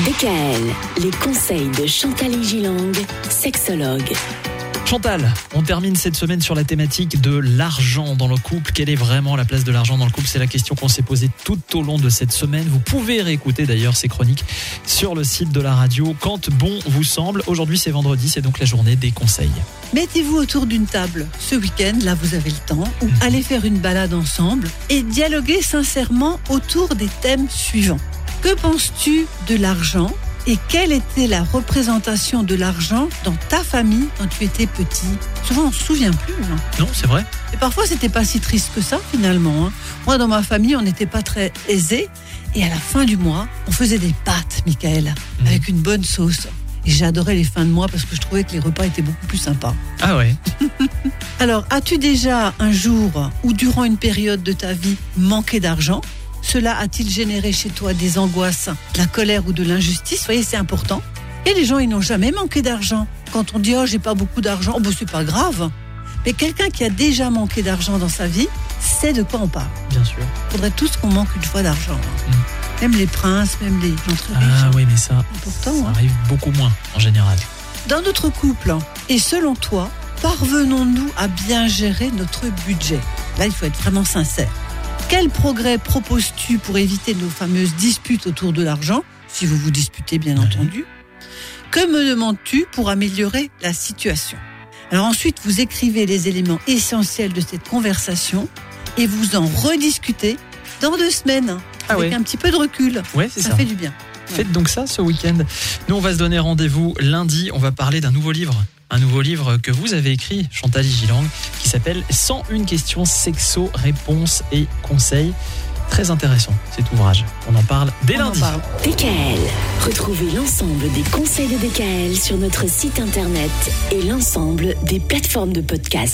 DKL, les conseils de Chantal Gilang, sexologue. Chantal, on termine cette semaine sur la thématique de l'argent dans le couple. Quelle est vraiment la place de l'argent dans le couple? C'est la question qu'on s'est posée tout au long de cette semaine. Vous pouvez réécouter d'ailleurs ces chroniques sur le site de la radio quand bon vous semble. Aujourd'hui c'est vendredi, c'est donc la journée des conseils. Mettez-vous autour d'une table ce week-end, là vous avez le temps, ou allez faire une balade ensemble et dialoguez sincèrement autour des thèmes suivants. Que penses-tu de l'argent et quelle était la représentation de l'argent dans ta famille quand tu étais petit? Souvent, on ne se souvient plus. hein? Non, c'est vrai Et parfois, c'était pas si triste que ça, finalement. hein. Moi, dans ma famille, on n'était pas très aisés. Et à la fin du mois, on faisait des pâtes, Michael, Mhm. avec une bonne sauce. Et j'adorais les fins de mois parce que je trouvais que les repas étaient beaucoup plus sympas. Ah ouais Alors, as-tu déjà un jour ou durant une période de ta vie manqué d'argent? Cela a-t-il généré chez toi des angoisses, de la colère ou de l'injustice? Vous voyez, c'est important. Et les gens, ils n'ont jamais manqué d'argent. Quand on dit oh j'ai pas beaucoup d'argent, oh ben, c'est pas grave. Mais quelqu'un qui a déjà manqué d'argent dans sa vie sait de quoi on parle. Bien sûr. Il faudrait tous qu'on manque une fois d'argent. hein. Mm. Même les princes, même les gens très Ah oui, mais ça, important, ça hein. arrive beaucoup moins en général. Dans notre couple, et selon toi, parvenons-nous à bien gérer notre budget? Là, il faut être vraiment sincère. Quel progrès proposes-tu pour éviter nos fameuses disputes autour de l'argent Si vous vous disputez, bien entendu? Que me demandes-tu pour améliorer la situation? Alors ensuite, vous écrivez les éléments essentiels de cette conversation et vous en rediscutez dans deux semaines, Ah avec ouais. un petit peu de recul. Ouais, Ça, ça. fait du bien. Faites donc ça ce week-end. Nous, on va se donner rendez-vous lundi. On va parler d'un nouveau livre. Un nouveau livre que vous avez écrit, Chantal Gilang, qui s'appelle 101 questions sexo, réponses et conseils. Très intéressant cet ouvrage. On en parle dès On lundi. parle. DKL, retrouvez l'ensemble des conseils de DKL sur notre site internet et l'ensemble des plateformes de podcast.